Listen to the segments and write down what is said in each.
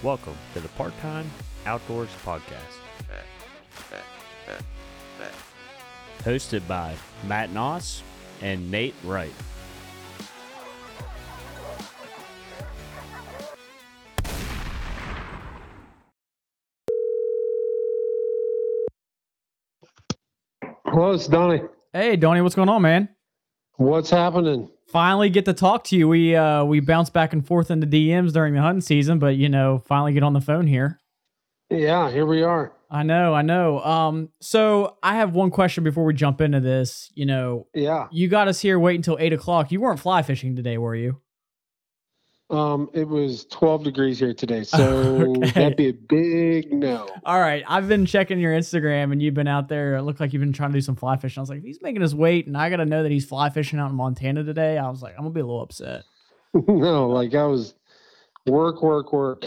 Welcome to the Part Time Outdoors Podcast. Hosted by Matt Noss and Nate Wright. Hello, it's Donnie. Hey, Donnie, what's going on, man? What's happening? Finally get to talk to you. We uh we bounce back and forth into DMs during the hunting season, but you know, finally get on the phone here. Yeah, here we are. I know, I know. Um, so I have one question before we jump into this. You know, Yeah. you got us here wait until eight o'clock. You weren't fly fishing today, were you? Um, it was 12 degrees here today, so Okay. that'd be a big no. All right. I've been checking your Instagram and you've been out there. It looked like you've been trying to do some fly fishing. I was like, if he's making us wait and I gotta know that he's fly fishing out in Montana today. I was like, I'm gonna be a little upset. no, like I was work, work, work.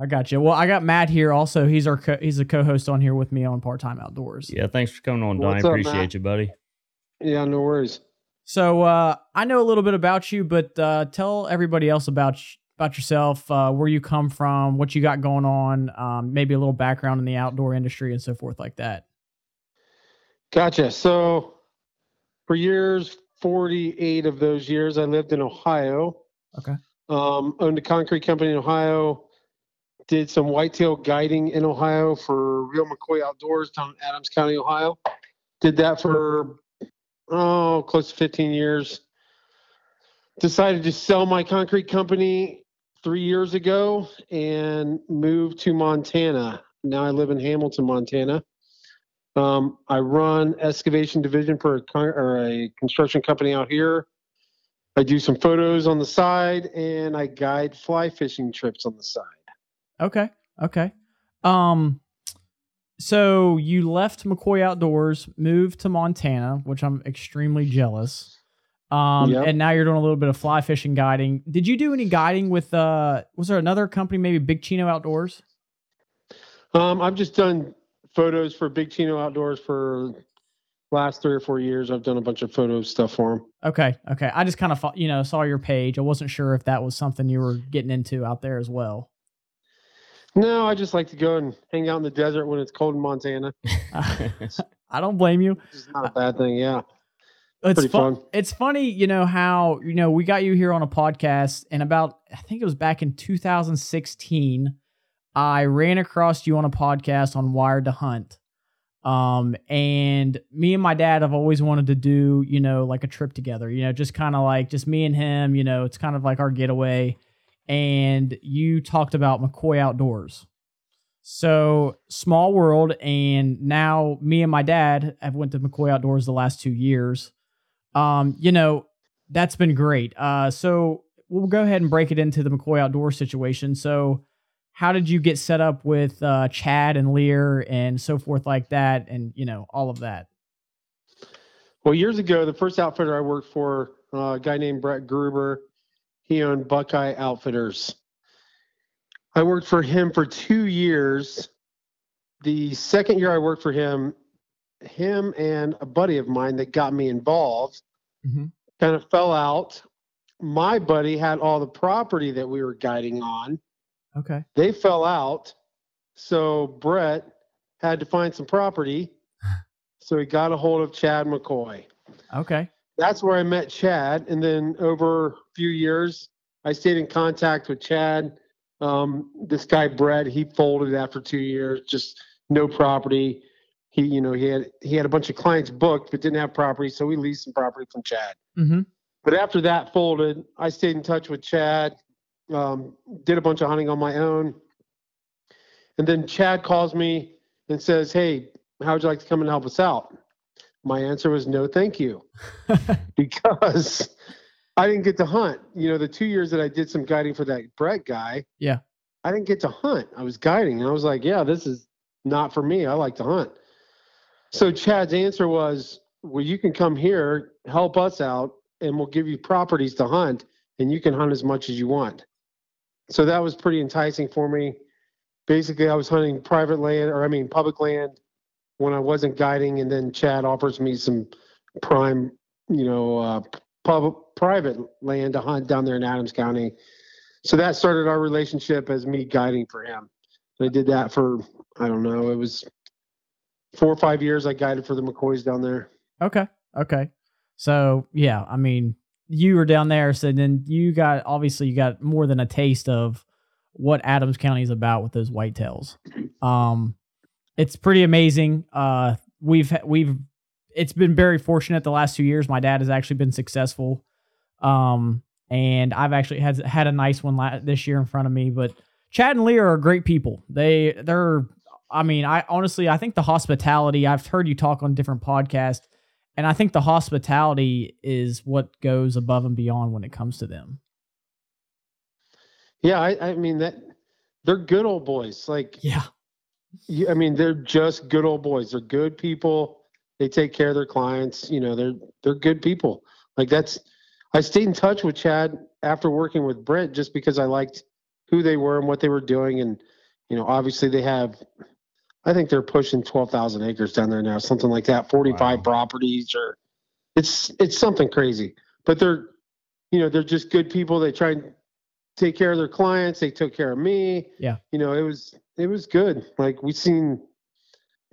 I got you. Well, I got Matt here also. He's our co- he's a co-host on here with me on Part Time Outdoors. Yeah, thanks for coming on, Donnie. What's Appreciate Matt? you, buddy. Yeah, no worries. So uh, I know a little bit about you, but uh, tell everybody else about sh- about yourself, uh, where you come from, what you got going on, um, maybe a little background in the outdoor industry and so forth like that. Gotcha. So for years, 48 of those years, I lived in Ohio. Okay. Um, owned a concrete company in Ohio. Did some whitetail guiding in Ohio for Real McCoy Outdoors down in Adams County, Ohio. Did that for oh close to 15 years. Decided to sell my concrete company three years ago and moved to Montana. Now I live in Hamilton, Montana. Um, I run excavation division for a, con- or a construction company out here. I do some photos on the side and I guide fly fishing trips on the side. Okay. Okay. Um, so you left McCoy Outdoors, moved to Montana, which I'm extremely jealous. Um, Yep. and now you're doing a little bit of fly fishing guiding. Did you do any guiding with uh? Was there another company, maybe Big Chino Outdoors? Um, I've just done photos for Big Chino Outdoors for last three or four years. I've done a bunch of photo stuff for them. Okay, okay. I just kind of you know saw your page. I wasn't sure if that was something you were getting into out there as well. No, I just like to go and hang out in the desert when it's cold in Montana. I don't blame you. It's not a bad thing. Yeah, It's fun. fun. It's funny, you know how you know we got you here on a podcast, and about I think it was back in 2016. I ran across you on a podcast on Wired to Hunt. Um, and me and my dad have always wanted to do, you know, like a trip together, you know, just kind of like just me and him, you know, it's kind of like our getaway. And you talked about McCoy Outdoors. So small world, and now me and my dad have went to McCoy Outdoors the last two years. Um, you know, that's been great. Uh, so we'll go ahead and break it into the McCoy Outdoor situation. So, how did you get set up with uh, Chad and Leah and so forth like that, and you know all of that? Well, years ago, the first outfitter I worked for, uh, a guy named Brett Gruber, he owned Buckeye Outfitters. I worked for him for two years. The second year I worked for him, him and a buddy of mine that got me involved Mhm. kind of fell out. My buddy had all the property that we were guiding on. Okay. They fell out. So Brett had to find some property. So he got a hold of Chad McCoy Okay. That's where I met Chad. And then over a few years, I stayed in contact with Chad. Um, this guy Brett, he folded after two years, just no property. He, you know, he had he had a bunch of clients booked, but didn't have property, so we leased some property from Chad. Mm-hmm. But after that folded, I stayed in touch with Chad. Um, did a bunch of hunting on my own, and then Chad calls me and says, "Hey, how would you like to come and help us out?" My answer was no, thank you because I didn't get to hunt. You know, the two years that I did some guiding for that Brett guy, Yeah. I didn't get to hunt. I was guiding, and I was like, yeah, this is not for me. I like to hunt. So Chad's answer was, well, you can come here, help us out, and we'll give you properties to hunt, and you can hunt as much as you want. So that was pretty enticing for me. Basically, I was hunting private land, or I mean, public land when I wasn't guiding, and then Chad offers me some prime, you know, uh, pub, private land to hunt down there in Adams County. so that started our relationship as me guiding for him. I did that for I don't know, it was four or five years. I guided for the McCoys down there. Okay. Okay. So yeah, I mean, you were down there, so then you got obviously you got more than a taste of what Adams County is about with those whitetails. Um, it's pretty amazing. Uh, we've we've it's been very fortunate the last two years. My dad has actually been successful. Um, and I've actually had had a nice one la- this year in front of me. But Chad and Leah are great people. They they're I mean I honestly I think the hospitality I've heard you talk on different podcasts, and I think the hospitality is what goes above and beyond when it comes to them. Yeah, I, I mean that they're good old boys. Like Yeah, I mean they're just good old boys. They're good people. They take care of their clients. You know, they're they're good people. Like that's I stayed in touch with Chad after working with Brent just because I liked who they were and what they were doing. And, you know, obviously they have, I think they're pushing 12,000 acres down there now, something like that, 45 Wow. properties or it's, it's something crazy, but they're, you know, they're just good people. They try and take care of their clients. They took care of me. Yeah. You know, it was, it was good. Like we seen,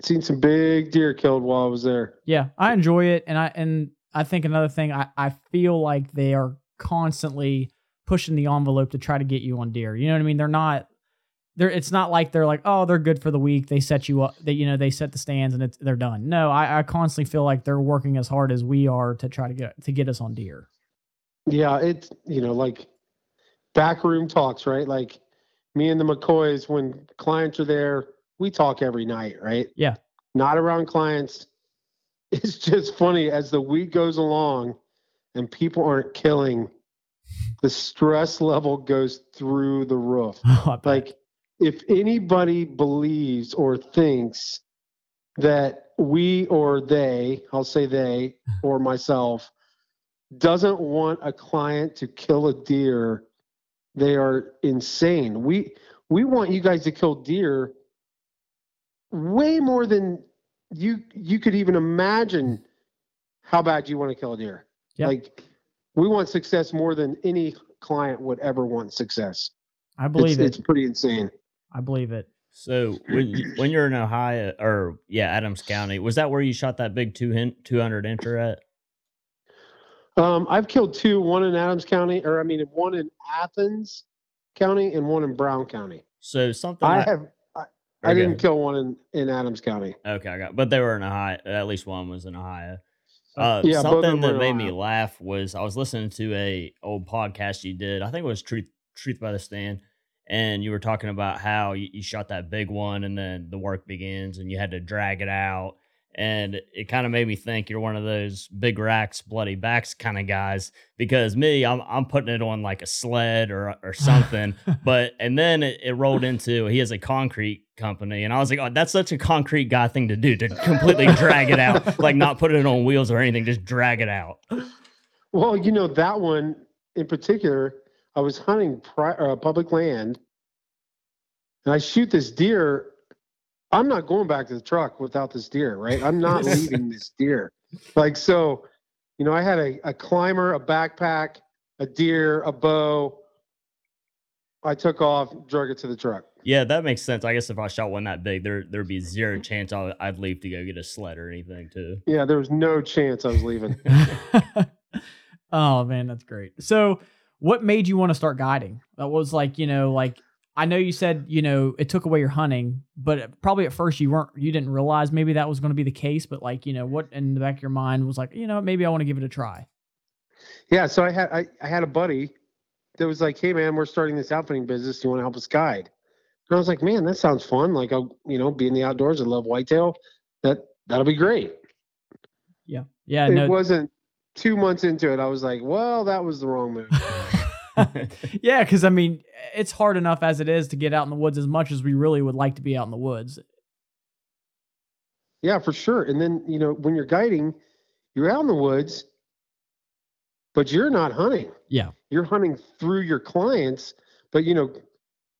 seen some big deer killed while I was there. yeah, I enjoy it, and I and I think another thing I I feel like they are constantly pushing the envelope to try to get you on deer. You know what I mean? They're not. They're, it's not like they're like, oh, they're good for the week. They set you up. They, you know, they set the stands and it's, they're done. No, I, I constantly feel like they're working as hard as we are to try to get to get us on deer. Yeah, it's you know like backroom talks, right? Like me and the McCoys, when clients are there, we talk every night, right? Yeah. Not around clients. It's just funny as the week goes along, and people aren't killing. The stress level goes through the roof. Bet. Like, if anybody believes or thinks that we or they, I'll say they or myself, doesn't want a client to kill a deer, they are insane. We we want you guys to kill deer way more than you you could even imagine how bad you want to kill a deer. Yep. Like we want success more than any client would ever want success. I believe it's, it. it's pretty insane. I believe it. So when you, when you're in Ohio or yeah Adams County, was that where you shot that big two hin- 200 incher at? Um, I've killed two, one in Adams County, or I mean, one in Athens County and one in Brown County. So something I have, I, I didn't kill one in, in Adams County. Okay, I got, but they were in Ohio. At least one was in Ohio. Uh, Yeah, something that made me laugh was I was listening to a old podcast you did. I think it was Truth Truth by the Stand, and you were talking about how you, you shot that big one, and then the work begins, and you had to drag it out, and it kind of made me think you're one of those big racks, bloody backs kind of guys. Because me, I'm I'm putting it on like a sled or or something, but and then it, it rolled into he has a concrete company and i was like oh that's such a concrete guy thing to do to completely drag it out like not put it on wheels or anything just drag it out Well, you know, that one in particular, I was hunting pri- uh, public land and I shoot this deer. I'm not going back to the truck without this deer, right? I'm not leaving this deer. Like, so, you know, I had a, a climber, a backpack, a deer, a bow. I took off, drug it to the truck. yeah that makes sense i guess if i shot one that big there there'd be zero chance I- i'd leave to go get a sled or anything too Yeah, there was no chance I was leaving. oh man, that's great. So, what made you want to start guiding? That was like, you know, like I know you said, you know, it took away your hunting, but probably at first you weren't, you didn't realize maybe that was going to be the case. But like, you know, what in the back of your mind was like, you know, maybe I want to give it a try. Yeah, so I had I, I had a buddy that was like, "Hey man, we're starting this outfitting business. You want to help us guide?" And I was like, "Man, that sounds fun. Like I'll you know be in the outdoors. I love whitetail. That that'll be great." Yeah, yeah, it no, wasn't two months into it. I was like, "Well, that was the wrong move." yeah, because I mean, it's hard enough as it is to get out in the woods as much as we really would like to be out in the woods. yeah, for sure. And then you know when you're guiding, you're out in the woods, but you're not hunting. Yeah. you're hunting through your clients, but you know,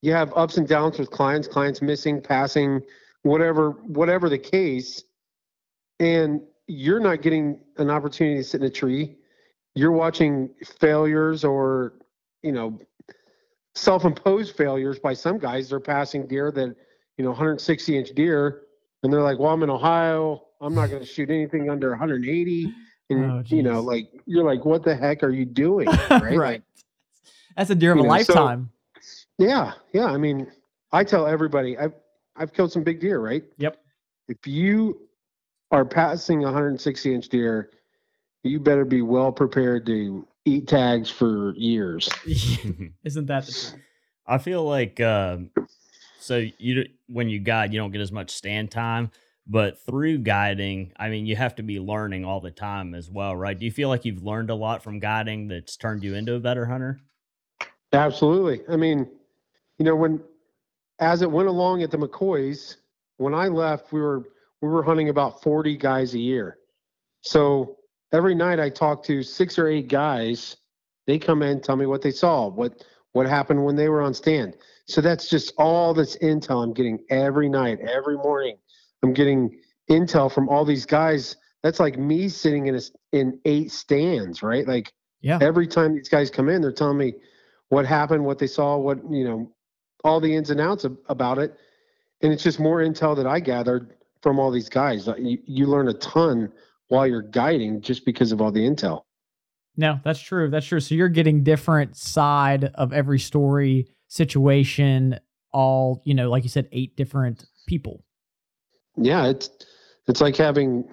you have ups and downs with clients, clients missing, passing, whatever, whatever the case, and you're not getting an opportunity to sit in a tree. You're watching failures or, you know, self-imposed failures by some guys. They're passing deer that you know 160 inch deer, and they're like, "Well, I'm in Ohio. I'm not going to shoot anything under 180." And Oh, you know, like you're like, "What the heck are you doing?" Right? Like, That's a deer of a know, so- lifetime. yeah, yeah. I mean, I tell everybody, I've I've killed some big deer, right? Yep. If you are passing 160 inch deer, you better be well prepared to eat tags for years. Isn't that the truth? I feel like um, so you when you guide, you don't get as much stand time, but through guiding, I mean, you have to be learning all the time as well, right? Do you feel like you've learned a lot from guiding that's turned you into a better hunter? Absolutely. I mean, you know, when as it went along at the McCoys, when I left, we were we were hunting about 40 guys a year. So every night I talk to six or eight guys. They come in, tell me what they saw, what what happened when they were on stand. So that's just all this intel I'm getting every night, every morning. I'm getting intel from all these guys. That's like me sitting in a, in eight stands, right? Like Yeah. every time these guys come in, they're telling me what happened, what they saw, what you know, all the ins and outs of, about it, and it's just more intel that I gathered from all these guys. You, you learn a ton while you're guiding just because of all the intel. No, that's true. That's true. So you're getting different side of every story, situation, all, you know, like you said, eight different people. Yeah, it's it's like having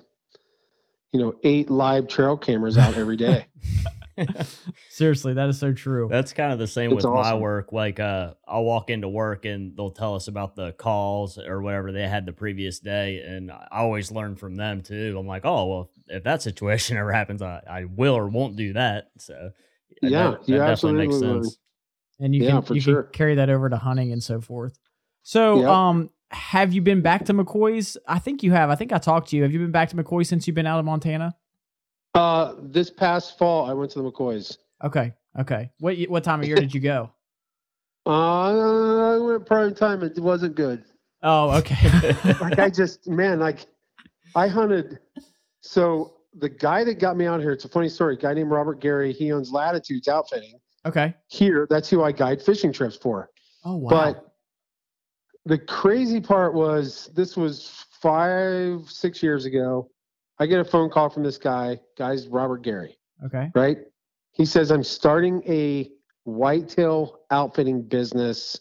you know eight live trail cameras out every day. Seriously, that is so true. That's kind of the same It's with my work. Like, uh, I'll walk into work and they'll tell us about the calls or whatever they had the previous day, and I always learn from them too. I'm like, oh well, if that situation ever happens, I, I will or won't do that. So Yeah, that, you that definitely makes absolutely learn. sense. and you Yeah, can for you sure. can carry that over to hunting and so forth. So, Yep. um, have you been back to McCoy's? I think you have. I think I talked to you. Have you been back to McCoy since you've been out of Montana? Uh, this past fall, I went to the McCoys. Okay, okay. What what time of year did you go? Uh, I went prime time. It wasn't good. Oh, okay. like I just man, like I hunted. So the guy that got me out here, it's a funny story. A guy named Robert Gary. He owns Latitudes Outfitting okay. here. That's who I guide fishing trips for. Oh wow. But the crazy part was this was five, six years ago. I get a phone call from this guy. Guy's Robert Gary, okay. right? He says, I'm starting a whitetail outfitting business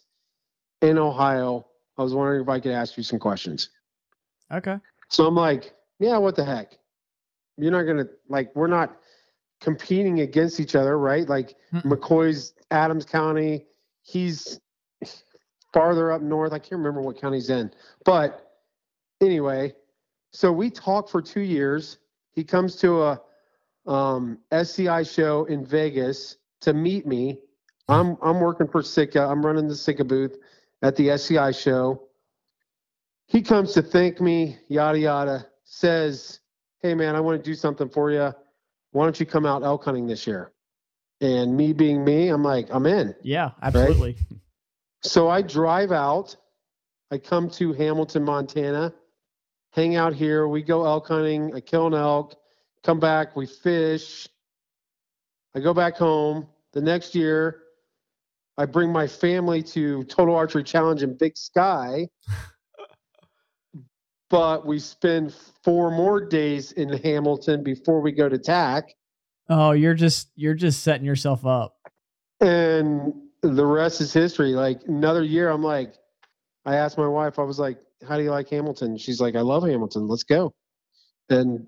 in Ohio. I was wondering if I could ask you some questions. Okay. So I'm like, yeah, what the heck? You're not gonna like we're not competing against each other, right? Like Mm-mm. McCoy's Adams County, he's farther up north. I can't remember what county he's in. But anyway, so we talked for two years. He comes to a um, SCI show in Vegas to meet me. I'm I'm working for Sitka. I'm running the Sitka booth at the SCI show. He comes to thank me, yada yada. Says, "Hey man, I want to do something for you. Why don't you come out elk hunting this year?" And me being me, I'm like, I'm in. Yeah, absolutely. So I drive out. I come to Hamilton, Montana, hang out here. We go elk hunting. I kill an elk, come back, we fish. I go back home. The next year, I bring my family to Total Archery Challenge in Big Sky. but we spend four more days in Hamilton before we go to TAC. Oh, you're just you're just setting yourself up. and the rest is history. Like another year, I'm like, I asked my wife, I was like, "How do you like Hamilton?" She's like, "I love Hamilton. Let's go." And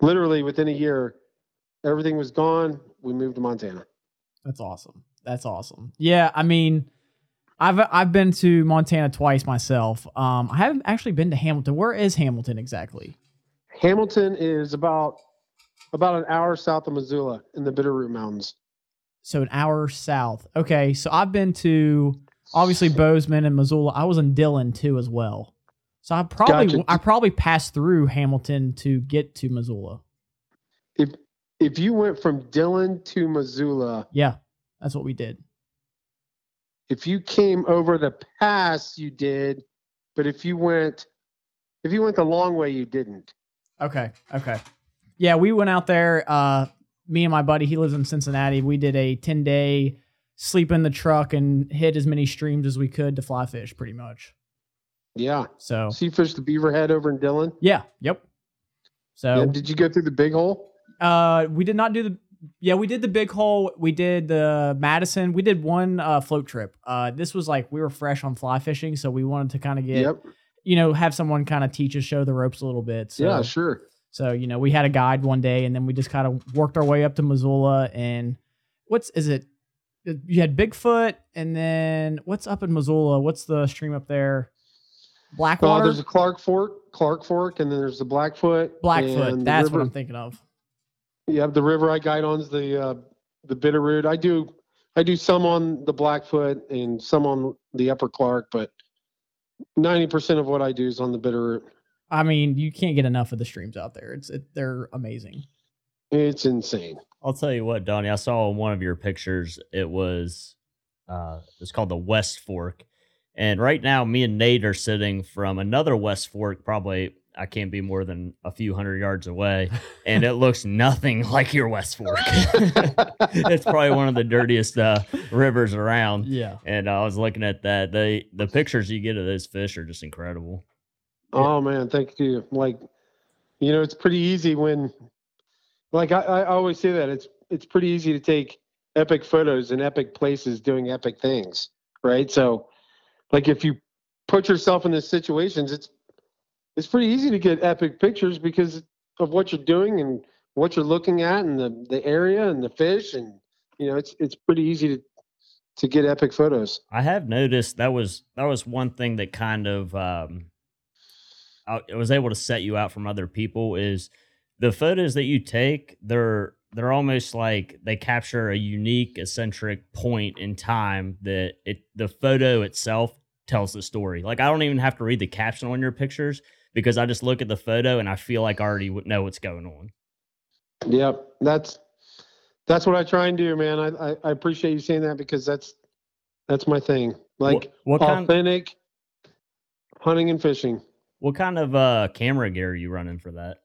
literally within a year, everything was gone. We moved to Montana. That's awesome. That's awesome. Yeah, I mean, I've I've been to Montana twice myself. Um, I haven't actually been to Hamilton. Where is Hamilton exactly? Hamilton is about about an hour south of Missoula in the Bitterroot Mountains. So an hour south. Okay, so I've been to obviously Bozeman and Missoula. I was in Dillon too as well. So I probably Gotcha. I probably passed through Hamilton to get to Missoula. If if you went from Dillon to Missoula, Yeah, that's what we did. if you came over the pass, you did. But if you went if you went the long way, you didn't. Okay. Okay. Yeah, we went out there. Uh, me and my buddy, he lives in Cincinnati. We did a ten day sleep in the truck and hit as many streams as we could to fly fish, pretty much. Yeah. So you fished the Beaverhead over in Dillon. yeah, yep. So Yeah, did you go through the big hole? Uh, we did not do the. Yeah, we did the big hole. We did the Madison. We did one uh, float trip. Uh, this was like we were fresh on fly fishing, so we wanted to kind of get Yep. you know have someone kind of teach us, show the ropes a little bit. So, yeah, sure. So you know we had a guide one day, and then we just kind of worked our way up to Missoula. And what's is it? You had Bigfoot, and then what's up in Missoula? What's the stream up there? Well, Blackwater. there's a Clark Fork, Clark Fork, and then there's the Blackfoot. Blackfoot. That's river, what I'm thinking of. Yeah, the river I guide on is the uh, the Bitterroot. I do I do some on the Blackfoot and some on the Upper Clark, but ninety percent of what I do is on the Bitterroot. I mean, you can't get enough of the streams out there. It's it, they're amazing. It's insane. I'll tell you what, Donnie. I saw in one of your pictures. It was, uh, it's called the West Fork, and right now, me and Nate are sitting from another West Fork, probably I can't be more than a few hundred yards away, and it looks nothing like your West Fork. it's probably one of the dirtiest uh, rivers around. Yeah. And I was looking at that. The the pictures you get of those fish are just incredible. Oh man, thank you. Like, you know, it's pretty easy when, like I, I always say that it's it's pretty easy to take epic photos in epic places doing epic things, right? So, like if you put yourself in these situations, it's it's pretty easy to get epic pictures because of what you're doing and what you're looking at and the the area and the fish and you know it's it's pretty easy to to get epic photos. I have noticed that was that was one thing that kind of um, I, I was able to set you out from other people is the photos that you take. They're they're almost like they capture a unique, eccentric point in time that it the photo itself tells the story. Like I don't even have to read the caption on your pictures because I just look at the photo and I feel like I already know what's going on. Yep, that's that's what I try and do, man. I, I, I appreciate you saying that because that's that's my thing. Like what, what kind authentic hunting and fishing. what kind of uh camera gear are you running for that?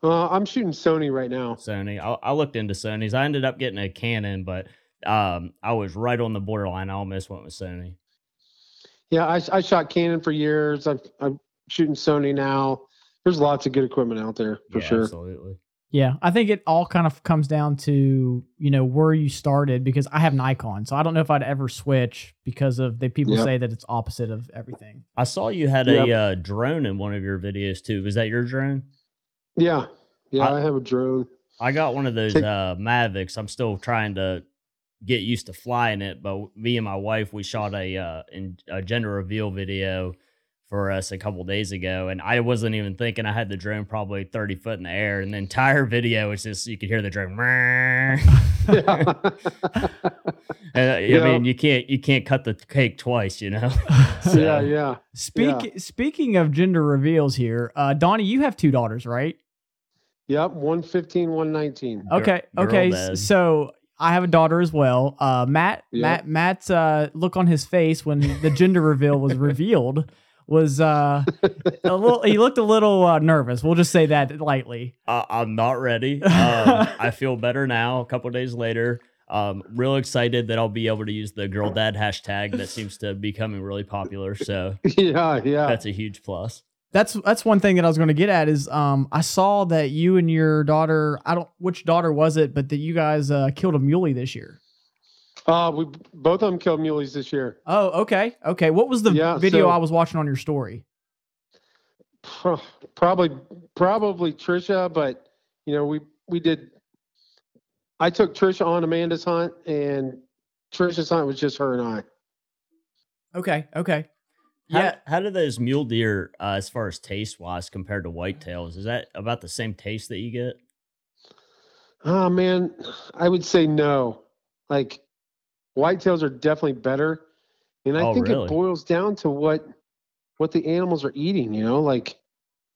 Uh, I'm shooting Sony right now. Sony. I, I looked into Sony's. I ended up getting a Canon, but um, I was right on the borderline. I almost went with Sony. Yeah, I, I shot Canon for years. I've, I'm shooting Sony now. There's lots of good equipment out there for yeah, sure. absolutely. Yeah, I think it all kind of comes down to you know where you started because I have Nikon, so I don't know if I'd ever switch because of the people Yep. say that it's opposite of everything. I saw you had a uh, drone in one of your videos too. Was that your drone? Yeah, yeah, I- I, have a drone. I got one of those Take- uh, Mavics. I'm still trying to get used to flying it, but me and my wife we shot a uh, in, a gender reveal video for us a couple days ago, and I wasn't even thinking I had the drone probably 30 foot in the air, and the entire video was just you could hear the drone. Yeah. And, uh, I Yeah. mean, you can't you can't cut the cake twice, you know. yeah, So, yeah. Speak, Speaking of gender reveals here, uh, Donnie, you have two daughters, right? Yep, 115, 119. Okay, girl okay. So I have a daughter as well. Uh, Matt, Yeah. Matt, Matt's uh, look on his face when the gender reveal was revealed was uh, a little. He looked a little uh, nervous. We'll just say that lightly. I, I'm not ready. Um, I feel better now. A couple days later, um, real excited that I'll be able to use the girl dad hashtag that seems to be becoming really popular. So yeah, yeah. that's a huge plus. That's that's one thing that I was going to get at is um I saw that you and your daughter I don't which daughter was it but that you guys uh, killed a muley this year. Uh, we both of them killed muleys this year. Oh okay okay what was the Yeah, video so- I was watching on your story? Probably, probably Trisha, but you know, we we did. I took Trisha on Amanda's hunt, and Trisha's hunt was just her and I. Okay okay How, yeah How do those mule deer, uh, as far as taste wise, compared to whitetails? Is that about the same taste that you get? Oh man, I would say no. Like whitetails are definitely better, and I Oh, think really? it boils down to what what the animals are eating. You know, like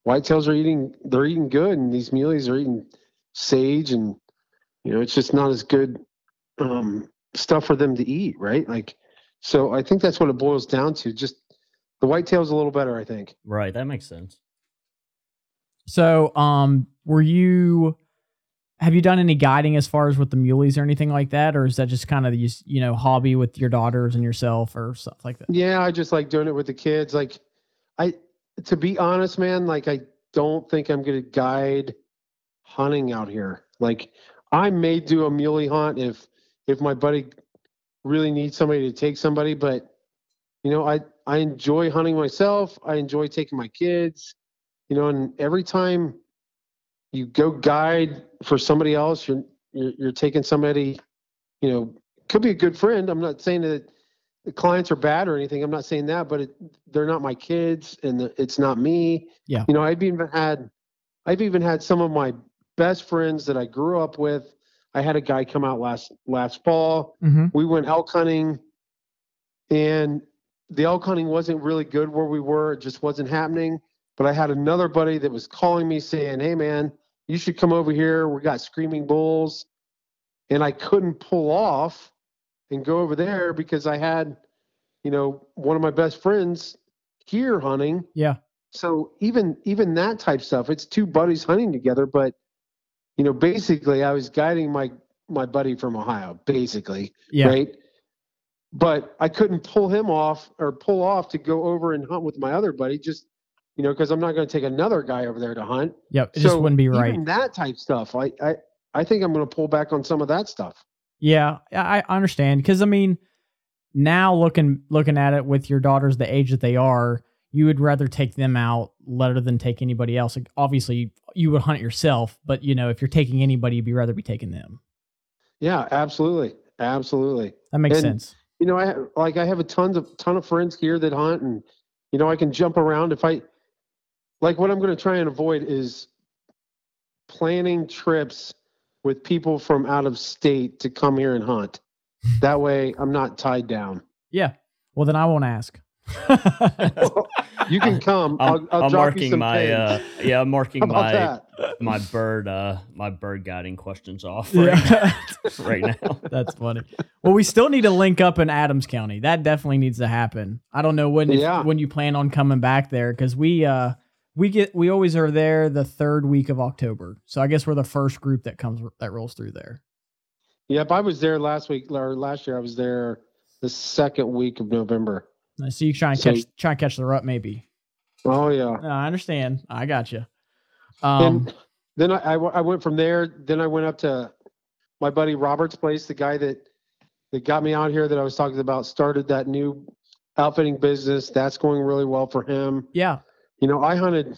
whitetails are eating they're eating good, and these muleys are eating sage, and you know it's just not as good um, stuff for them to eat, right? Like, so I think that's what it boils down to. Just the whitetail's a little better, I think. Right. That makes sense. so um were you have you done any guiding as far as with the muleys or anything like that, or is that just kind of you you know hobby with your daughters and yourself or stuff like that? Yeah, I just like doing it with the kids. Like, I to be honest, man, like I don't think I'm gonna guide hunting out here. Like, I may do a muley hunt if if my buddy really needs somebody to take somebody, but you know, I I enjoy hunting myself. I enjoy taking my kids. You know, and every time you go guide for somebody else, you're you're, you're taking somebody, you know, could be a good friend. I'm not saying that the clients are bad or anything. I'm not saying that, but it, they're not my kids, and the, it's not me. Yeah. You know, I've even had, I've even had some of my best friends that I grew up with. I had a guy come out last last fall. Mm-hmm. We went elk hunting, and the elk hunting wasn't really good where we were. It just wasn't happening. But I had another buddy that was calling me saying, "Hey, man, you should come over here. We got screaming bulls," and I couldn't pull off and go over there because I had, you know, one of my best friends here hunting. Yeah. So even even that type stuff, it's two buddies hunting together, but you know, basically I was guiding my my buddy from Ohio, basically, Yeah. right? But I couldn't pull him off or pull off to go over and hunt with my other buddy, just you know, because I'm not going to take another guy over there to hunt. Yep. It just wouldn't be right. Even that type stuff, I I I think I'm going to pull back on some of that stuff. Yeah, I I understand because I mean, now looking looking at it with your daughters the age that they are, you would rather take them out rather than take anybody else. Like, obviously, you would hunt yourself, but you know, if you're taking anybody, you'd be rather be taking them. Yeah, absolutely, absolutely. That makes And- sense. You know, I like I have a tons of ton of friends here that hunt, and you know, I can jump around if I like. What I'm going to try and avoid is planning trips with people from out of state to come here and hunt. That way, I'm not tied down. Yeah. Well, then I won't ask. You can come. I'm, I'll, I'll I'm drop you marking some my pins. uh yeah, I'm marking my that? my bird uh my bird guiding questions off right, yeah. right now. That's funny. Well, we still need to link up in Adams County. That definitely needs to happen. I don't know when if- when you plan on coming back there because we uh we get we always are there the third week of October. So I guess we're the first group that comes that rolls through there. Yep, I was there last week or last year. I was there the second week of November. Uh, see you try and So- catch try and catch the rut maybe. Oh yeah. No, I understand. I got you. Um, and then I, I I went from there. Then I went up to my buddy Robert's place, the guy that that got me out here that I was talking about. Started that new outfitting business. That's going really well for him. yeah. You know, I hunted,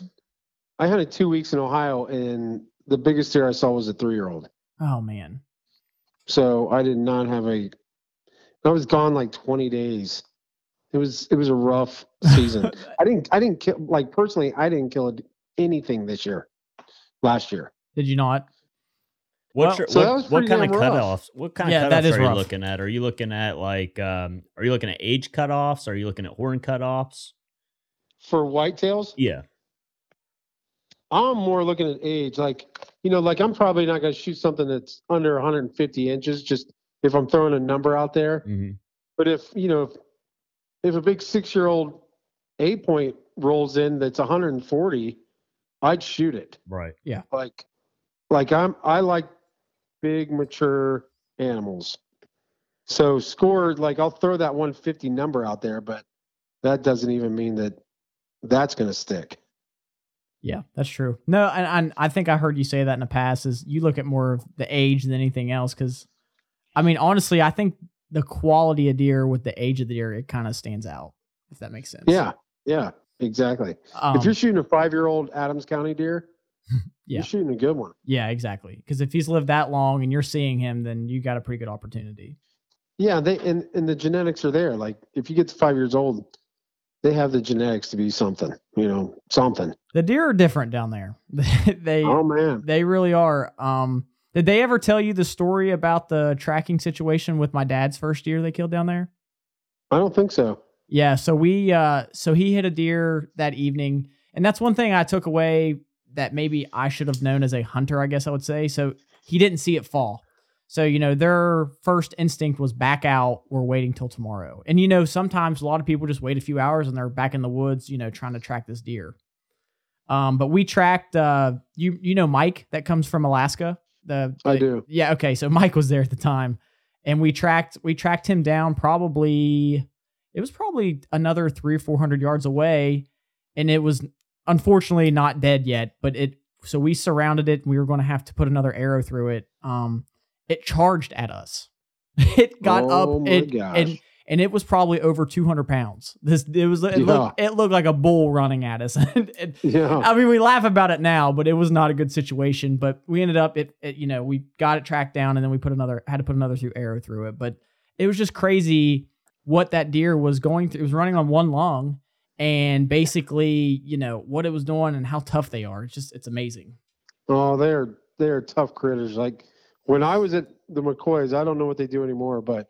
I hunted two weeks in Ohio, and the biggest deer I saw was a three-year-old. Oh man. So I did not have a. I was gone like 20 days. It was it was a rough season. I didn't I didn't kill like personally. I didn't kill anything this year. Last year. Did you not? What's Well, your, so what, was what kind of damn rough. cutoffs? What kind Yeah, of that cutoffs is are you looking at? Are you looking at like um are you looking at age cutoffs? Are you looking at horn cutoffs? For whitetails, Yeah. I'm more looking at age. Like, you know, like I'm probably not going to shoot something that's under 150 inches, just if I'm throwing a number out there. hmm But if, you know, if, if a big six year old eight point rolls in that's 140, I'd shoot it. Right. Yeah. Like, like I'm, I like big, mature animals. So score, like I'll throw that 150 number out there, but that doesn't even mean that that's going to stick. Yeah, that's true. No, and, and I think I heard you say that in the past. Is you look at more of the age than anything else? Because, I mean, honestly, I think the quality of deer with the age of the deer it kind of stands out. If that makes sense. Yeah. Yeah, exactly. Um, if you're shooting a five year old Adams County deer, Yeah. you're shooting a good one. yeah, exactly. Because if he's lived that long and you're seeing him, then you got a pretty good opportunity. Yeah, they and, and the genetics are there. Like if you get to five years old, they have the genetics to be something, you know, something. The deer are different down there. they Oh man. they really are. Um, did they ever tell you the story about the tracking situation with my dad's first deer they killed down there? I don't think so. Yeah, so we uh so he hit a deer that evening, and that's one thing I took away that maybe I should have known as a hunter, I guess I would say. So he didn't see it fall. So, you know, their first instinct was back out, we're waiting till tomorrow. And you know, sometimes a lot of people just wait a few hours and they're back in the woods, you know, trying to track this deer. Um, but we tracked uh you you know Mike that comes from Alaska. The, I do. Yeah. Okay. So Mike was there at the time, and we tracked we tracked him down. Probably it was probably another three or four hundred yards away, and it was unfortunately not dead yet. But it so we surrounded it. and We were going to have to put another arrow through it. Um, it charged at us. it got oh up my and, gosh. And it was probably over 200 pounds. This it was it, looked, it looked like a bull running at us. And- and yeah. I mean, we laugh about it now, but it was not a good situation. But we ended up it, it you know we got it tracked down and then we put another had to put another through arrow through it. But it was just crazy what that deer was going through. It was running on one lung and basically you know what it was doing and how tough they are. It's just it's amazing. Oh, they're they're tough critters. Like when I was at the McCoys, I don't know what they do anymore, but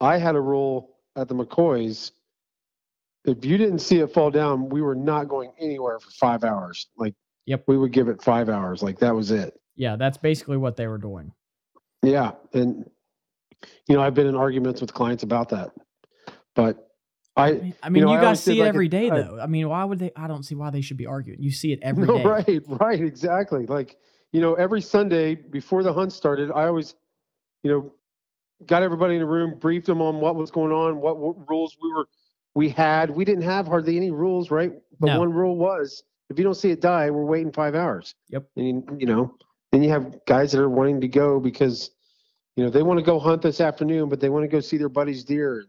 I had a rule at the McCoys. If you didn't see it fall down, we were not going anywhere for five hours. Like, Yep. we would give it five hours. Like that was it. Yeah, that's basically what they were doing. Yeah, and you know, I've been in arguments with clients about that, but I I mean, you, know, I guys see it like a- every day, I- though. I mean, why would they? I don't see why they should be arguing. You see it every day. no, right, right, exactly. Like, you know, every Sunday before the hunt started, I always, you know, got everybody in the room, briefed them on what was going on, what, what rules we were, we had. We didn't have hardly any rules, right? But No. one rule was, if you don't see it die, we're waiting five hours. Yep. And you, you know, then you have guys that are wanting to go because, you know, they want to go hunt this afternoon, but they want to go see their buddy's deer.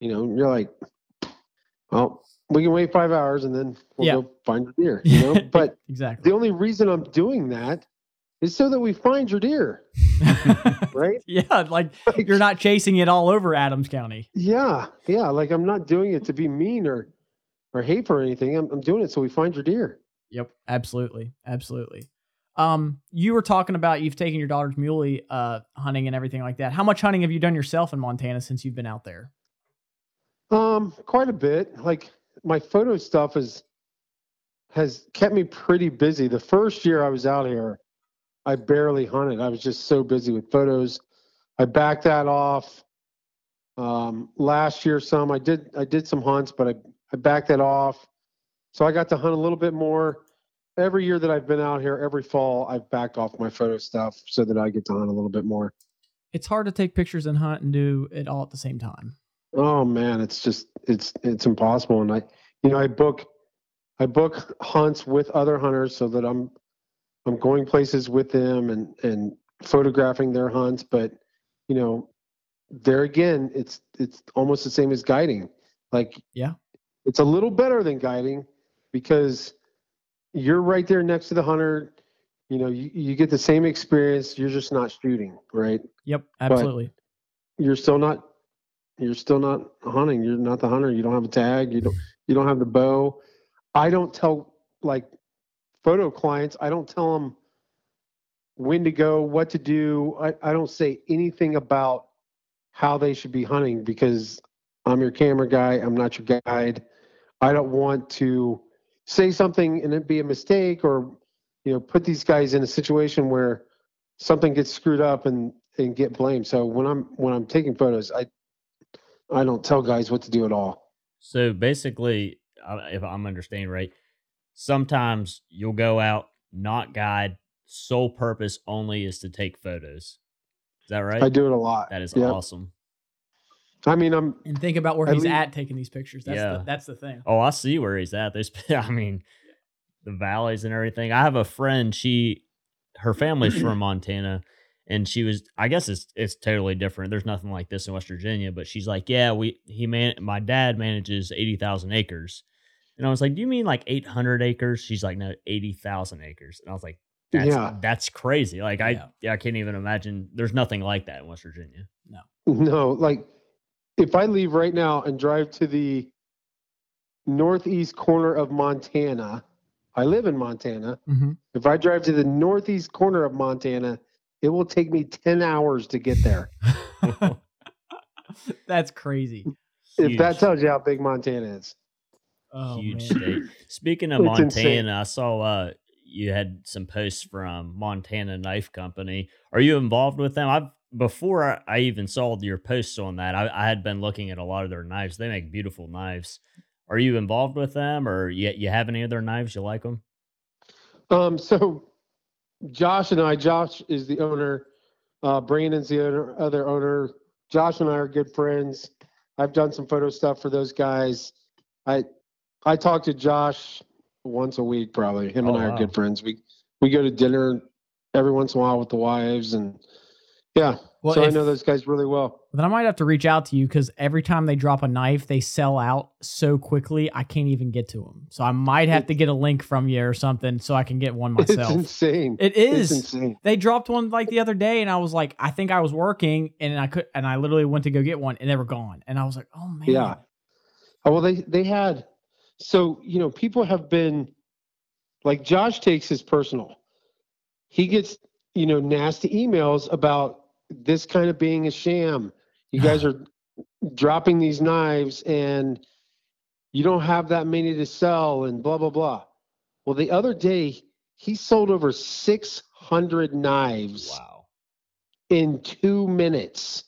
You know, and you're like, well, we can wait five hours and then we'll Yeah. go find your deer. You know, but exactly. the only reason I'm doing that is so that we find your deer, right? yeah, like Like, you're not chasing it all over Adams County. Yeah, yeah. Like I'm not doing it to be mean or or hateful or anything. I'm, I'm doing it so we find your deer. Yep, absolutely, absolutely. Um, you were talking about you've taken your daughter's muley uh hunting and everything like that. How much hunting have you done yourself in Montana since you've been out there? Um, quite a bit. Like my photo stuff is has kept me pretty busy. The first year I was out here, I barely hunted. I was just so busy with photos. I backed that off. Um, last year, some I did. I did some hunts, but I I backed that off. So I got to hunt a little bit more. Every year that I've been out here, every fall, I've backed off my photo stuff so that I get to hunt a little bit more. It's hard to take pictures and hunt and do it all at the same time. Oh man, it's just it's it's impossible. And I, you know, I book I book hunts with other hunters so that I'm I'm going places with them and and photographing their hunts. But you know, there again, it's it's almost the same as guiding. Like Yeah. it's a little better than guiding because you're right there next to the hunter. You know, you, you get the same experience. You're just not shooting, right? Yep, absolutely. you're still not you're still not hunting you're not the hunter you don't have a tag you don't you don't have the bow i don't tell like photo clients i don't tell them when to go what to do i, I don't say anything about how they should be hunting because i'm your camera guy i'm not your guide i don't want to say something and it be a mistake or you know put these guys in a situation where something gets screwed up and and get blamed. So when I'm when I'm taking photos, I I don't tell guys what to do at all. So basically, if I'm understanding right, sometimes you'll go out, not guide, sole purpose only is to take photos. Is that right? I do it a lot. That is Yeah. awesome. I mean, I'm And think about where I he's leave- at taking these pictures. That's Yeah. the, that's the thing. Oh, I see where he's at. There's, I mean, the valleys and everything. I have a friend. She, her family's from Montana, and she was. I guess it's it's totally different. There's nothing like this in West Virginia. But she's like, yeah, we he man, my dad manages eighty thousand acres, and I was like, do you mean like eight hundred acres? She's like, no, eighty thousand acres, and I was like. That's, Yeah. that's crazy. Like I, Yeah. yeah, I can't even imagine. There's nothing like that in West Virginia. no No, like if I leave right now and drive to the northeast corner of Montana, I live in Montana. Mhm. If I drive to the northeast corner of Montana, it will take me 10 hours to get there. that's crazy. If that tells you how big Montana is. Oh, huge man. state. Speaking of It's insane. Montana, I saw uh, you had some posts from Montana Knife Company. Are you involved with them? I've before I, I even saw your posts on that. I, I had been looking at a lot of their knives. They make beautiful knives. Are you involved with them, or you you have any of their knives? You like them? Um, so Josh and I, Josh is the owner, uh, Brandon's the owner, other owner. Josh and I are good friends. I've done some photo stuff for those guys. I I talk to Josh once a week, probably. Him and Oh, I are wow. good friends. We we go to dinner every once in a while with the wives, and yeah. Well, so I know those guys really well. Then I might have to reach out to you because every time they drop a knife, they sell out so quickly I can't even get to them. So I might have It- to get a link from you or something so I can get one myself. It's insane. It It's insane. They dropped one like the other day, and I was like, I think I was working, and I could, and I literally went to go get one, and they were gone, and I was like, oh man, Yeah. Oh, well, they they had. So you know, people have been like Josh takes his personal. He gets you know nasty emails about this kind of being a sham. You guys are dropping these knives, and you don't have that many to sell, and blah blah blah. Well, the other day he sold over six hundred knives Wow. in two minutes.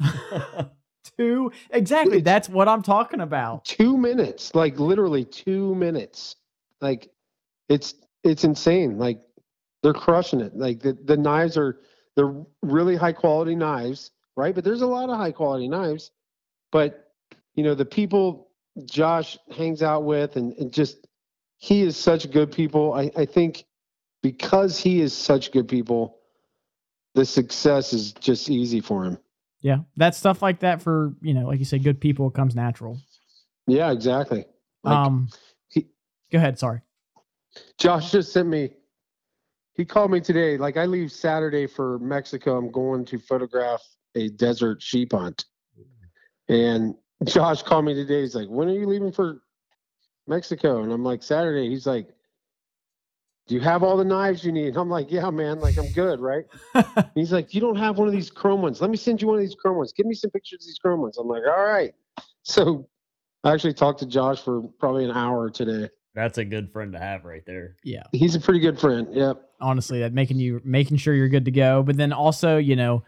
two? Exactly. That's what I'm talking about. two minutes like literally two minutes. Like it's it's insane like they're crushing it. Like the, the knives are they're really high quality knives right? But there's a lot of high quality knives. But you know the people josh hangs out with and, and just he is such good people. I, I think because he is such good people the success is just easy for him Yeah, that's stuff like that for you know, like you say, good people. Comes natural. yeah exactly like, um, he- go ahead. Sorry. Josh just sent me. He called me today. Like I leave Saturday for Mexico. I'm going to photograph a desert sheep hunt. And Josh called me today. He's like, "When are you leaving for Mexico?" And I'm like, "Saturday." He's like, "Do you have all the knives you need?" I'm like, "Yeah, man. Like I'm good, right?" He's like, "You don't have one of these chrome ones. Let me send you one of these chrome ones. Give me some pictures of these chrome ones." I'm like, "All right." So I actually talked to Josh for probably an hour today. That's a good friend to have right there. yeah. He's a pretty good friend. Yep. honestly that making you making sure you're good to go but then also you know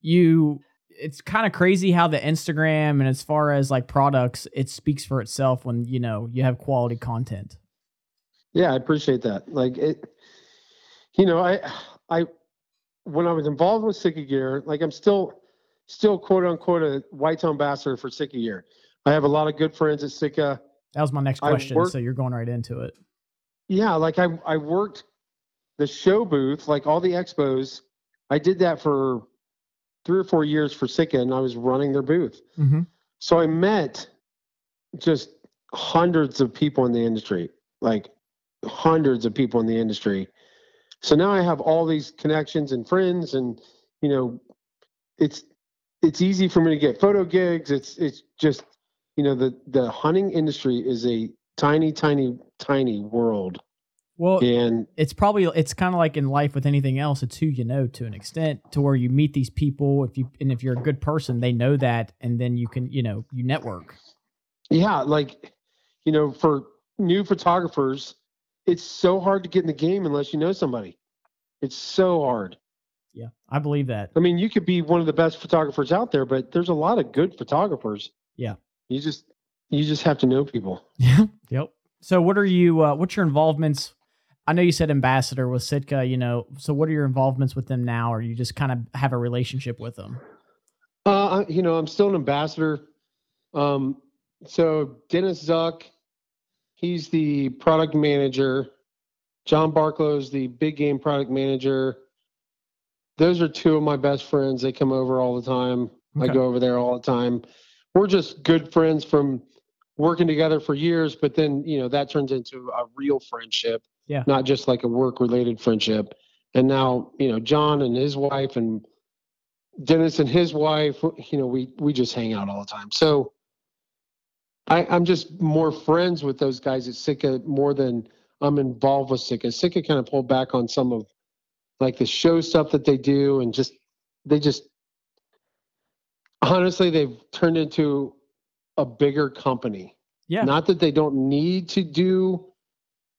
you it's kind of crazy how the instagram and as far as like products it speaks for itself when you know you have quality content Yeah, I appreciate that. Like it, you know, I, I, when I was involved with Sitka Gear, like I'm still, still quote unquote a white ambassador for Sitka Gear. I have a lot of good friends at Sitka. that was my next question work- so you're going right into it Yeah, like I, I worked the show booth, like all the expos. I did that for three or four years for Sitka, and I was running their booth. mm-hmm. So I met just hundreds of people in the industry, like hundreds of people in the industry. So now I have all these connections and friends, and you know, it's it's easy for me to get photo gigs. It's it's just you know the the hunting industry is a tiny, tiny, tiny world, well and it's probably it's kind of like in life with anything else it's who you know to an extent to where you meet these people if you and if you're a good person they know that and then you can you know you network yeah, like you know, for new photographers, it's so hard to get in the game unless you know somebody. It's so hard. yeah i believe that I mean, you could be one of the best photographers out there, but there's a lot of good photographers. Yeah. You just you just have to know people. Yeah. Yep. So what are you uh what's your involvements? I know you said ambassador with Sitka, you know. So what are your involvements with them now or you just kind of have a relationship with them? Uh, you know, I'm still an ambassador. Um, so Dennis Zuck, he's the product manager. John Barklow's the big game product manager. Those are two of my best friends. They come over all the time. I go over there all the time. We're just good friends from working together for years, but then, you know, that turns into a real friendship. Yeah. Not just like a work related friendship. And now, you know, John and his wife and Dennis and his wife, you know, we we just hang out all the time. So I, I'm just more friends with those guys at Sitka more than I'm involved with Sitka. Sitka kind of pulled back on some of like the show stuff that they do and just they just honestly they've turned into a bigger company. Yeah. Not that they don't need to do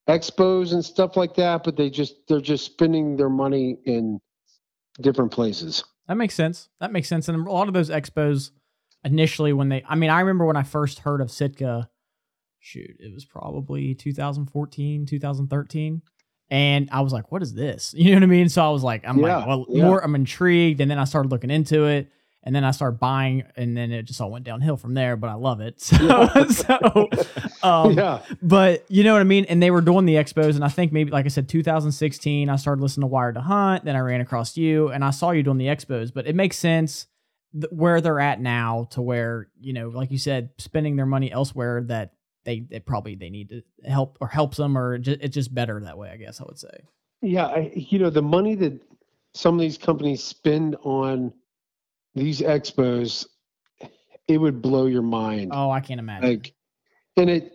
expos and stuff like that, but they just they're just spending their money in different places. That makes sense. That makes sense. And a lot of those expos initially when they I mean, I remember when I first heard of Sitka, shoot, it was probably 2014, 2013. And I was like, what is this? You know what I mean? So I was like, I'm Yeah, like, well, yeah. more, I'm intrigued. And then I started looking into it. And then I started buying, and then it just all went downhill from there. But I love it. So, Yeah. so um, yeah. but you know what I mean? And they were doing the expos, and I think maybe, like I said, 2016, I started listening to Wired to Hunt. Then I ran across you, and I saw you doing the expos. But it makes sense th- where they're at now to where you know, like you said, spending their money elsewhere that they, they probably they need to help or helps them, or ju- it's just better that way. I guess I would say. Yeah, I, you know the money that some of these companies spend on these expos, it would blow your mind. Oh, I can't imagine. Like, and it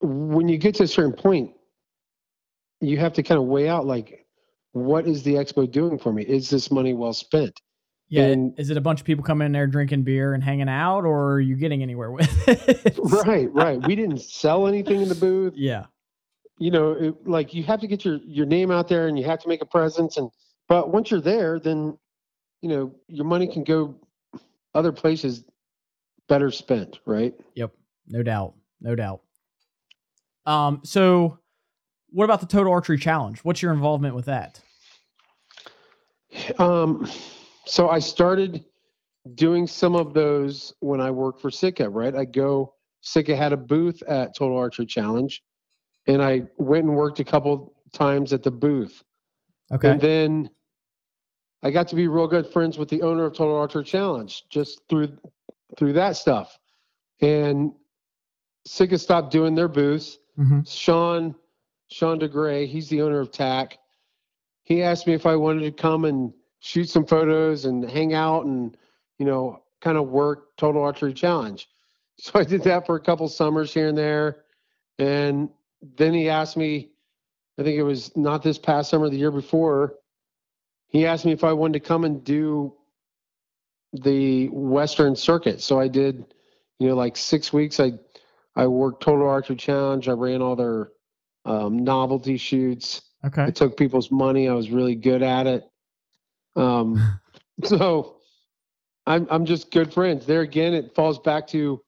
when you get to a certain point, you have to kind of weigh out like, what is the expo doing for me? Is this money well spent? Yeah, and- is it a bunch of people coming in there drinking beer and hanging out, or are you getting anywhere with it? Right, right. We didn't sell anything in the booth. Yeah. you know, it, like you have to get your your name out there and you have to make a presence and but once you're there, then you know your money can go other places better spent, right? Yep, no doubt, no doubt. Um, so what about the Total Archery Challenge? What's your involvement with that? Um, so I started doing some of those when I worked for Sitka, right? I go Sitka had a booth at Total Archery Challenge, and I went and worked a couple times at the booth. Okay, And then I got to be real good friends with the owner of Total Archery Challenge just through through that stuff. And Sitka stopped doing their booths. hmm Sean Sean DeGray, he's the owner of TAC. He asked me if I wanted to come and shoot some photos and hang out and you know kind of work Total Archery Challenge. So I did that for a couple summers here and there. And then he asked me, I think it was not this past summer, the year before, he asked me if I wanted to come and do the Western Circuit. So I did, you know, like six weeks. I I worked Total Archery Challenge. I ran all their um, novelty shoots. okay I took people's money. I was really good at it. Um, so I'm I'm just good friends. There again, it falls back to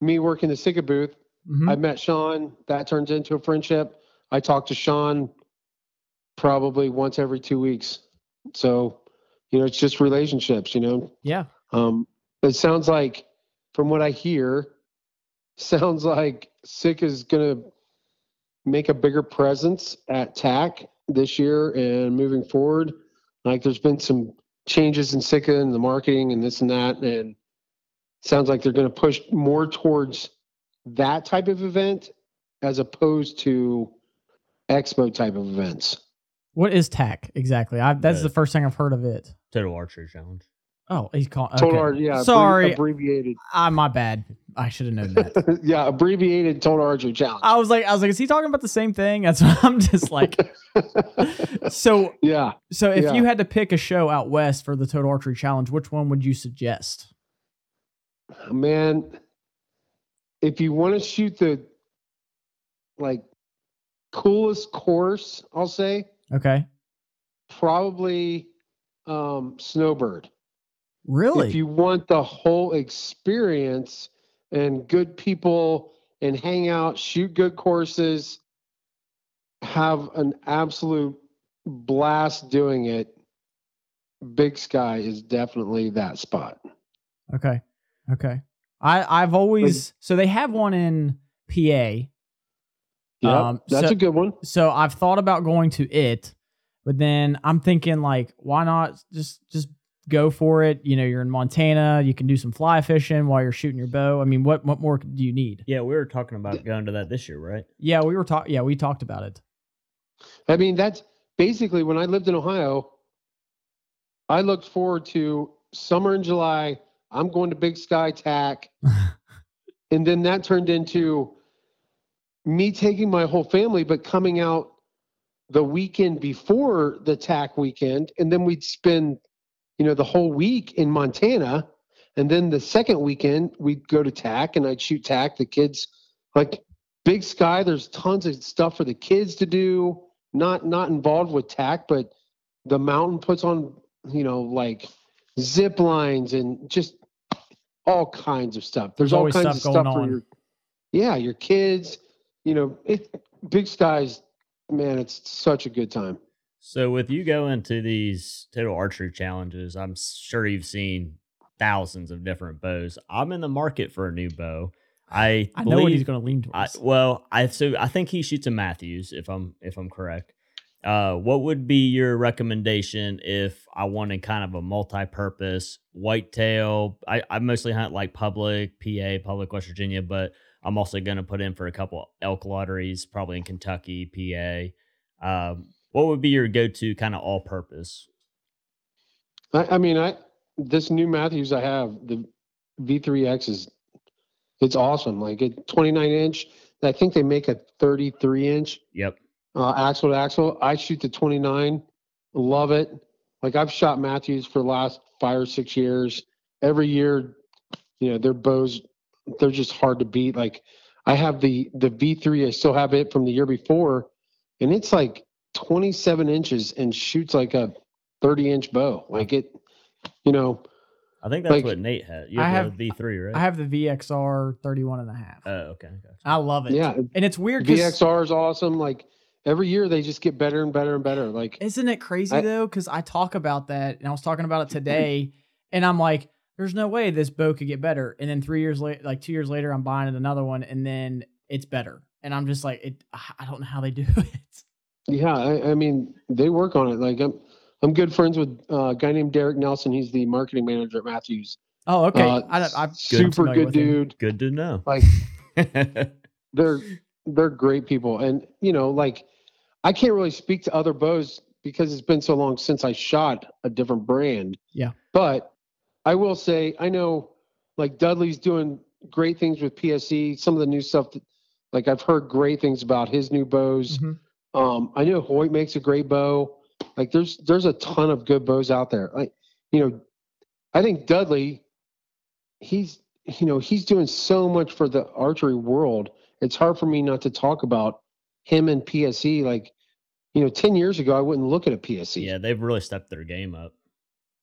me working the Sitka booth. Mhm. I met Sean. That turns into a friendship. I talk to Sean probably once every two weeks. So, you know, it's just relationships, you know. yeah, Um, it sounds like, from what I hear, sounds like Sitka is going to make a bigger presence at TAC this year and moving forward. Like, there's been some changes in Sitka and the marketing and this and that, and sounds like they're going to push more towards that type of event as opposed to expo type of events. What is TAC exactly? I, that's the first thing I've heard of it. Total Archery Challenge. Oh, he's called. Okay. Yeah. Sorry, abbreviated. ah, my bad. I should have known that. yeah, abbreviated Total Archery Challenge. I was like, I was like, is he talking about the same thing? That's what I'm just like. So, yeah. so if Yeah. you had to pick a show out west for the Total Archery Challenge, which one would you suggest? Man, if you want to shoot the like coolest course, I'll say Okay, probably um, Snowbird. Really? If you want the whole experience and good people and hang out, shoot good courses, have an absolute blast doing it, Big Sky is definitely that spot. Okay. Okay. I I've always so they have one in PA. Yeah, Um, that's so- a good one. So I've thought about going to it, but then I'm thinking like why not just just go for it? You know, you're in Montana, you can do some fly fishing while you're shooting your bow. I mean, what what more do you need? Yeah, we were talking about going to that this year, right? Yeah, we were talking yeah, we talked about it. I mean, that's basically when I lived in Ohio, I looked forward to summer in July. I'm going to Big Sky TAC. and then that turned into me taking my whole family, but coming out the weekend before the TAC weekend. And then we'd spend, you know, the whole week in Montana. And then the second weekend, we'd go to TAC and I'd shoot TAC. The kids, like Big Sky, there's tons of stuff for the kids to do not not involved with TAC, but the mountain puts on, you know, like zip lines and just all kinds of stuff. There's, There's all kinds stuff of going stuff for on. your yeah, your kids, you know, it big skies man, it's such a good time. So with you going to these total archery challenges, I'm sure you've seen thousands of different bows. I'm in the market for a new bow. I I know what he's going to lean I, towards. well, I so I think he shoots a Mathews if I'm if I'm correct. Uh, what would be your recommendation if I wanted kind of a multi-purpose whitetail? I, I mostly hunt like public PA, public West Virginia, but I'm also going to put in for a couple elk lotteries, probably in Kentucky, PA. Um, what would be your go-to kind of all-purpose? I, I mean, I this new Mathews I have the V3X is it's awesome. Like it 29 inch. I think they make a 33 inch Yep. uh, axle to axle. I shoot the 29. Love it. Like I've shot Mathews for the last five or six years. Every year, you know, their bows, they're just hard to beat. Like I have the the V3. I still have it from the year before, and it's like 27 inches and shoots like a 30 inch bow. Like it, you know. I think that's Like, what Nate had. You I have, have- the V3, right? I have the VXR 31 and a half. Oh, okay. Gotcha. I love it. Yeah, And it's weird because VXR is awesome. Like every year they just get better and better and better. Like Isn't it crazy I- though? Because I talk about that, and I was talking about it today, and I'm like, "There's no way this bow could get better." And then three years later, like two years later, I'm buying another one, and then it's better. And I'm just like, it. I don't know how they do it. Yeah, I, I mean they work on it. Like I'm I'm good friends with uh, a guy named Derek Nelson. He's the marketing manager at Mathews. Oh, okay. Uh, I, I'm super familiar good with him. dude. Good to know. Like they're they're great people, and you know, like I can't really speak to other bows because it's been so long since I shot a different brand. Yeah. But I will say I know like Dudley's doing great things with PSE. Some of the new stuff that like I've heard great things about his new bows. Mhm. Um, I know Hoyt makes a great bow. Like there's there's a ton of good bows out there. Like you know, I think Dudley, he's you know he's doing so much for the archery world. It's hard for me not to talk about him and PSE. Like you know, ten years ago I wouldn't look at a PSE. yeah, they've really stepped their game up.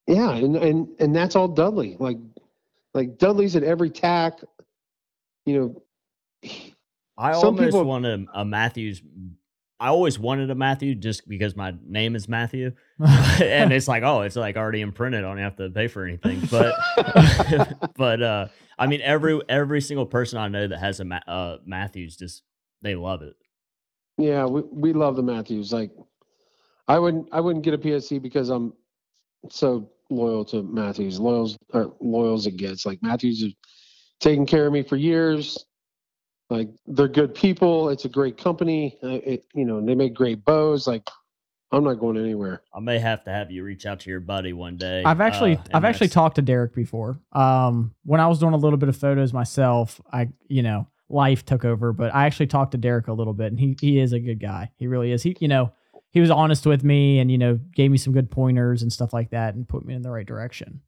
Yeah, and and and that's all Dudley. Like like Dudley's at every TAC. You know, I Some almost people- wanted a Mathews. I always wanted a Matthew just because my name is Matthew, and it's like, oh, it's like already imprinted. I don't have to pay for anything. But, but uh, I mean, every every single person I know that has a Ma- uh, Mathews just they love it. yeah, we we love the Mathews. Like I wouldn't I wouldn't get a PSE because I'm so loyal to Mathews. Loyal's or loyal as it gets. Like Mathews has taken care of me for years. Like they're good people. It's a great company. Uh, it, you know, they make great bows. Like I'm not going anywhere. I may have to have you reach out to your buddy one day. I've actually uh, I've actually talked to Derek before. Um, when I was doing a little bit of photos myself, I you know life took over, but I actually talked to Derek a little bit, and he he is a good guy. He really is. He you know he was honest with me, and you know gave me some good pointers and stuff like that, and put me in the right direction.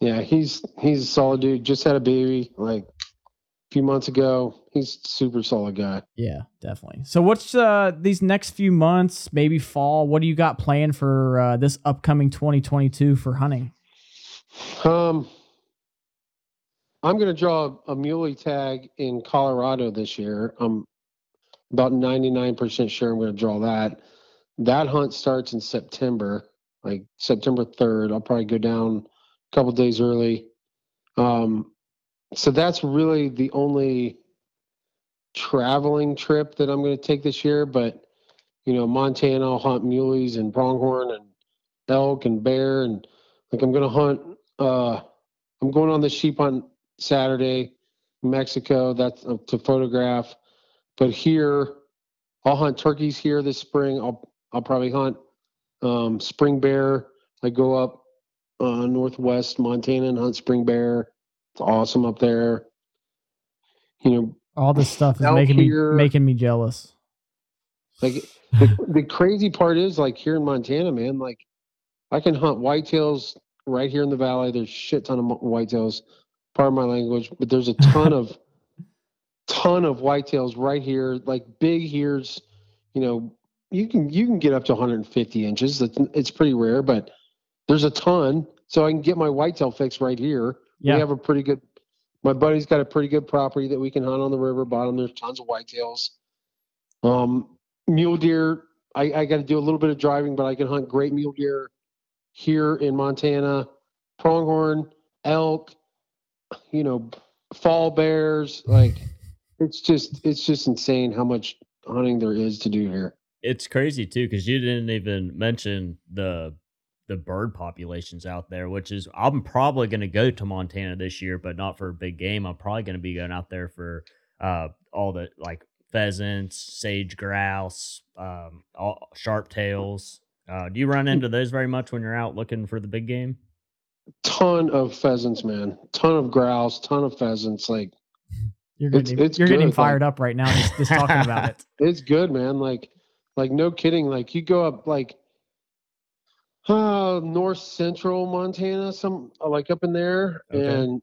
Yeah, he's he's a solid dude. Just had a baby like a few months ago. He's super solid guy. Yeah, definitely. So what's uh these next few months, maybe fall? What do you got planned for uh, this upcoming 2022 for hunting? Um, I'm going to draw a muley tag in Colorado this year. I'm about 99% sure I'm going to draw that. That hunt starts in September, like September 3rd. I'll probably go down a couple days early. Um, so that's really the only traveling trip that I'm going to take this year. But, you know, Montana, I'll hunt muleys and pronghorn and elk and bear. And like I'm going to hunt uh, I'm going on the sheep hunt Saturday, Mexico. That's uh, to photograph. But here, I'll hunt turkeys here this spring. I'll I'll probably hunt um, spring bear. I go up uh, northwest Montana and hunt spring bear. It's awesome up there. You know, All this stuff is making here- me making me jealous. like the, the crazy part is like here in Montana, man. Like I can hunt whitetails right here in the valley. There's shit ton of whitetails. Pardon my language, but there's a ton of ton of whitetails right here. Like big ears. You know, you can you can get up to 150 inches. It's, it's pretty rare, but there's a ton. So I can get my whitetail fix right here. Yeah. We have a pretty good. My buddy's got a pretty good property that we can hunt on the river bottom. There's tons of whitetails. Um, mule deer. I, I got to do a little bit of driving, but I can hunt great mule deer here in Montana. Pronghorn, elk, you know, fall bears. Like it's just it's just insane how much hunting there is to do here. It's crazy too because you didn't even mention the the bird populations out there, which is I'm probably going to go to Montana this year, but not for a big game. I'm probably going to be going out there for uh, all the like pheasants, sage grouse, um, all, sharp tails. Uh, do you run into those very much when you're out looking for the big game? Ton of pheasants, man. Ton of grouse. Ton of pheasants. Like You're getting, It's- it's you're getting good, fired up right now just, just talking about it. it's good, man. Like like no kidding. Like you go up like uh north central Montana, some like up in there, Okay. and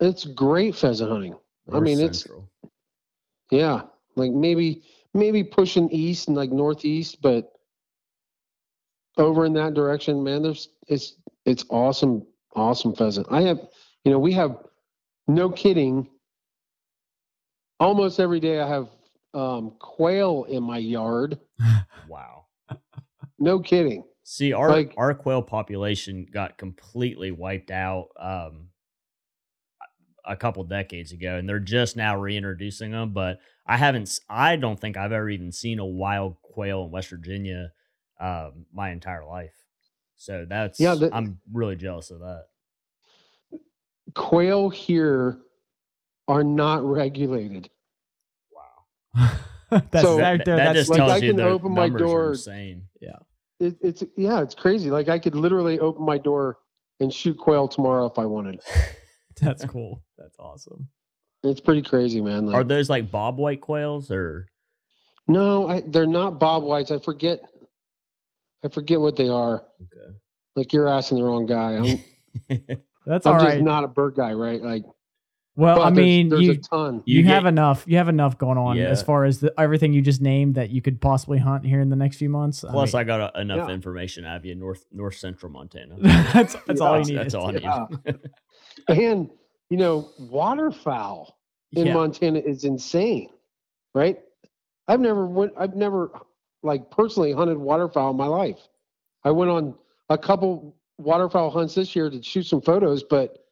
it's great pheasant hunting. I mean, North it's Yeah, like maybe maybe pushing east and like northeast, but over in that direction, man, there's it's it's awesome, awesome pheasant. I have, you know, we have no kidding. Almost every day, I have um, quail in my yard. wow. No kidding. See, our Like- our quail population got completely wiped out um, a couple decades ago, and they're just now reintroducing them. But I haven't. I don't think I've ever even seen a wild quail in West Virginia um, my entire life. So that's Yeah, the- I'm really jealous of that. Quail here are not regulated. Wow, that's So- right that, there. that that's just like, tells I you can the open my numbers are door- insane. It, it's yeah, it's crazy. Like I could literally open my door and shoot quail tomorrow if I wanted. that's cool. That's awesome. It's pretty crazy, man. Like, Are those like bob white quails or? No, I, they're not bob whites. I forget. I forget what they are. Okay. Like you're asking the wrong guy. I'm, That's I'm all just right. not a bird guy, right? Like, well, but I mean, there's, you a ton. you, You have get- enough. You have enough going on as far as the, everything you just named that you could possibly hunt here in the next few months. Plus, mean, I got a, enough Yeah. information out of you, north north central Montana. that's that's all you need. That's all I need. And you know, waterfowl in Yeah. Montana is insane, right? I've never went. I've never like personally hunted waterfowl in my life. I went on a couple waterfowl hunts this year to shoot some photos, but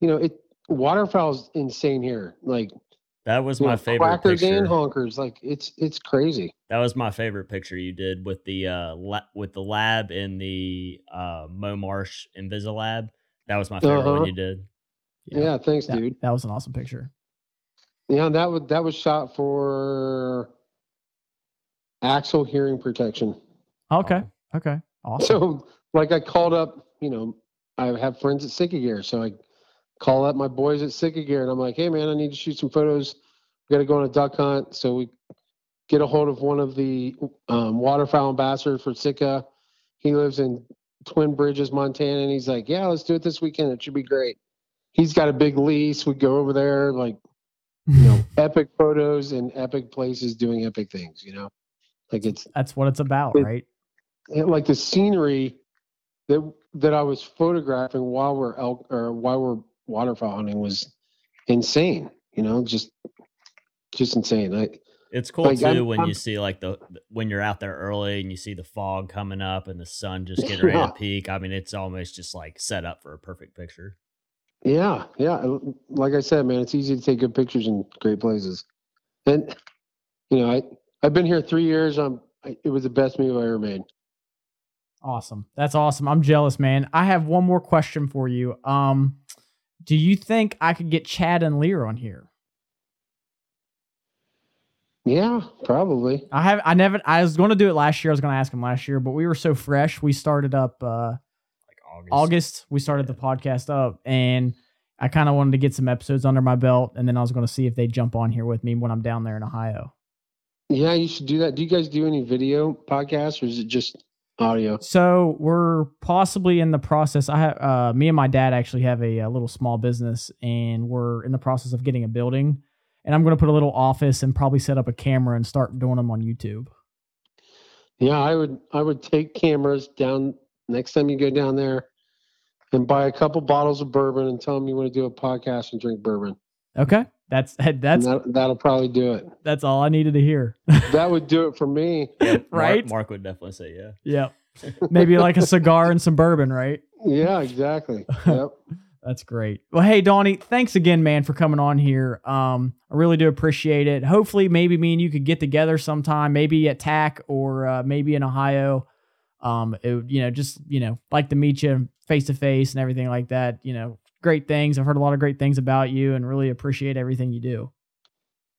you know, it waterfowl's insane here. Like That was my know, favorite quackers picture. and honkers. Like it's it's crazy. That was my favorite picture you did with the uh la- with the lab in the uh Mo Marsh Invisilab. That was my favorite Uh-huh. one you did. Yeah, thanks, that, dude. that was an awesome picture. Yeah, that was that was shot for AXIL hearing protection. Okay. Okay. Awesome. So, like, I called up, you know, I have friends at Sitka Gear, so I call up my boys at Sitka Gear, and I'm like, hey, man, I need to shoot some photos. We got to go on a duck hunt. So we get a hold of one of the um, waterfowl ambassadors for Sitka. He lives in Twin Bridges, Montana, and he's like, yeah, let's do it this weekend. It should be great. He's got a big lease. We go over there, like, you know, epic photos and epic places doing epic things. You know, like it's That's what it's about, It- right? and, like the scenery that that I was photographing while we're elk or while we're waterfowl hunting was insane. You know, just just insane. I It's cool Like, too I'm- when you I'm- see like the when you're out there early and you see the fog coming up and the sun just getting ready Yeah. to peak. I mean, it's almost just like set up for a perfect picture. yeah yeah. Like I said, man, it's easy to take good pictures in great places. And you know, I I've been here three years. I'm I, it was the best move I ever made. Awesome. That's awesome. I'm jealous, man. I have one more question for you. Um, do you think I could get Chad and Leah on here? Yeah, probably. I have. I never. I was going to do it last year. I was going to ask him last year, but we were so fresh. We started up uh, Like August. August. We started the podcast up, and I kind of wanted to get some episodes under my belt, and then I was going to see if they jump on here with me when I'm down there in Ohio. Yeah, you should do that. Do you guys do any video podcasts or is it just audio? So we're possibly in the process. I have uh, me and my dad actually have a, a little small business, and we're in the process of getting a building. And I'm going to put a little office and probably set up a camera and start doing them on YouTube. Yeah, I would I would take cameras down next time you go down there and buy a couple bottles of bourbon and tell them you want to do a podcast and drink bourbon. Okay. That's that's that, that'll probably do it. that's all I needed to hear. That would do it for me. Yep, Mark- Right? Mark, would definitely say yeah. yeah. Maybe like a cigar and some bourbon, right? Yeah, exactly. Yep. That's great. Well, hey, Donnie, thanks again, man, for coming on here. Um, I really do appreciate it. Hopefully, maybe me and you could get together sometime, maybe at TAC or uh, maybe in Ohio. Um, it, you know, just you know, like to meet you face to face and everything like that. You know, great things. I've heard a lot of great things about you, and really appreciate everything you do.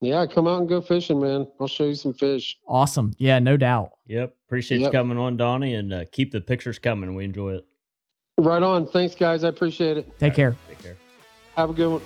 Yeah, come out and go fishing, man. I'll show you some fish. Awesome. Yeah, no doubt. Yep. Appreciate Yep. you coming on, Donnie, and uh, keep the pictures coming. We enjoy it. Right on. Thanks, guys. I appreciate it. Take care. Take care. Have a good one.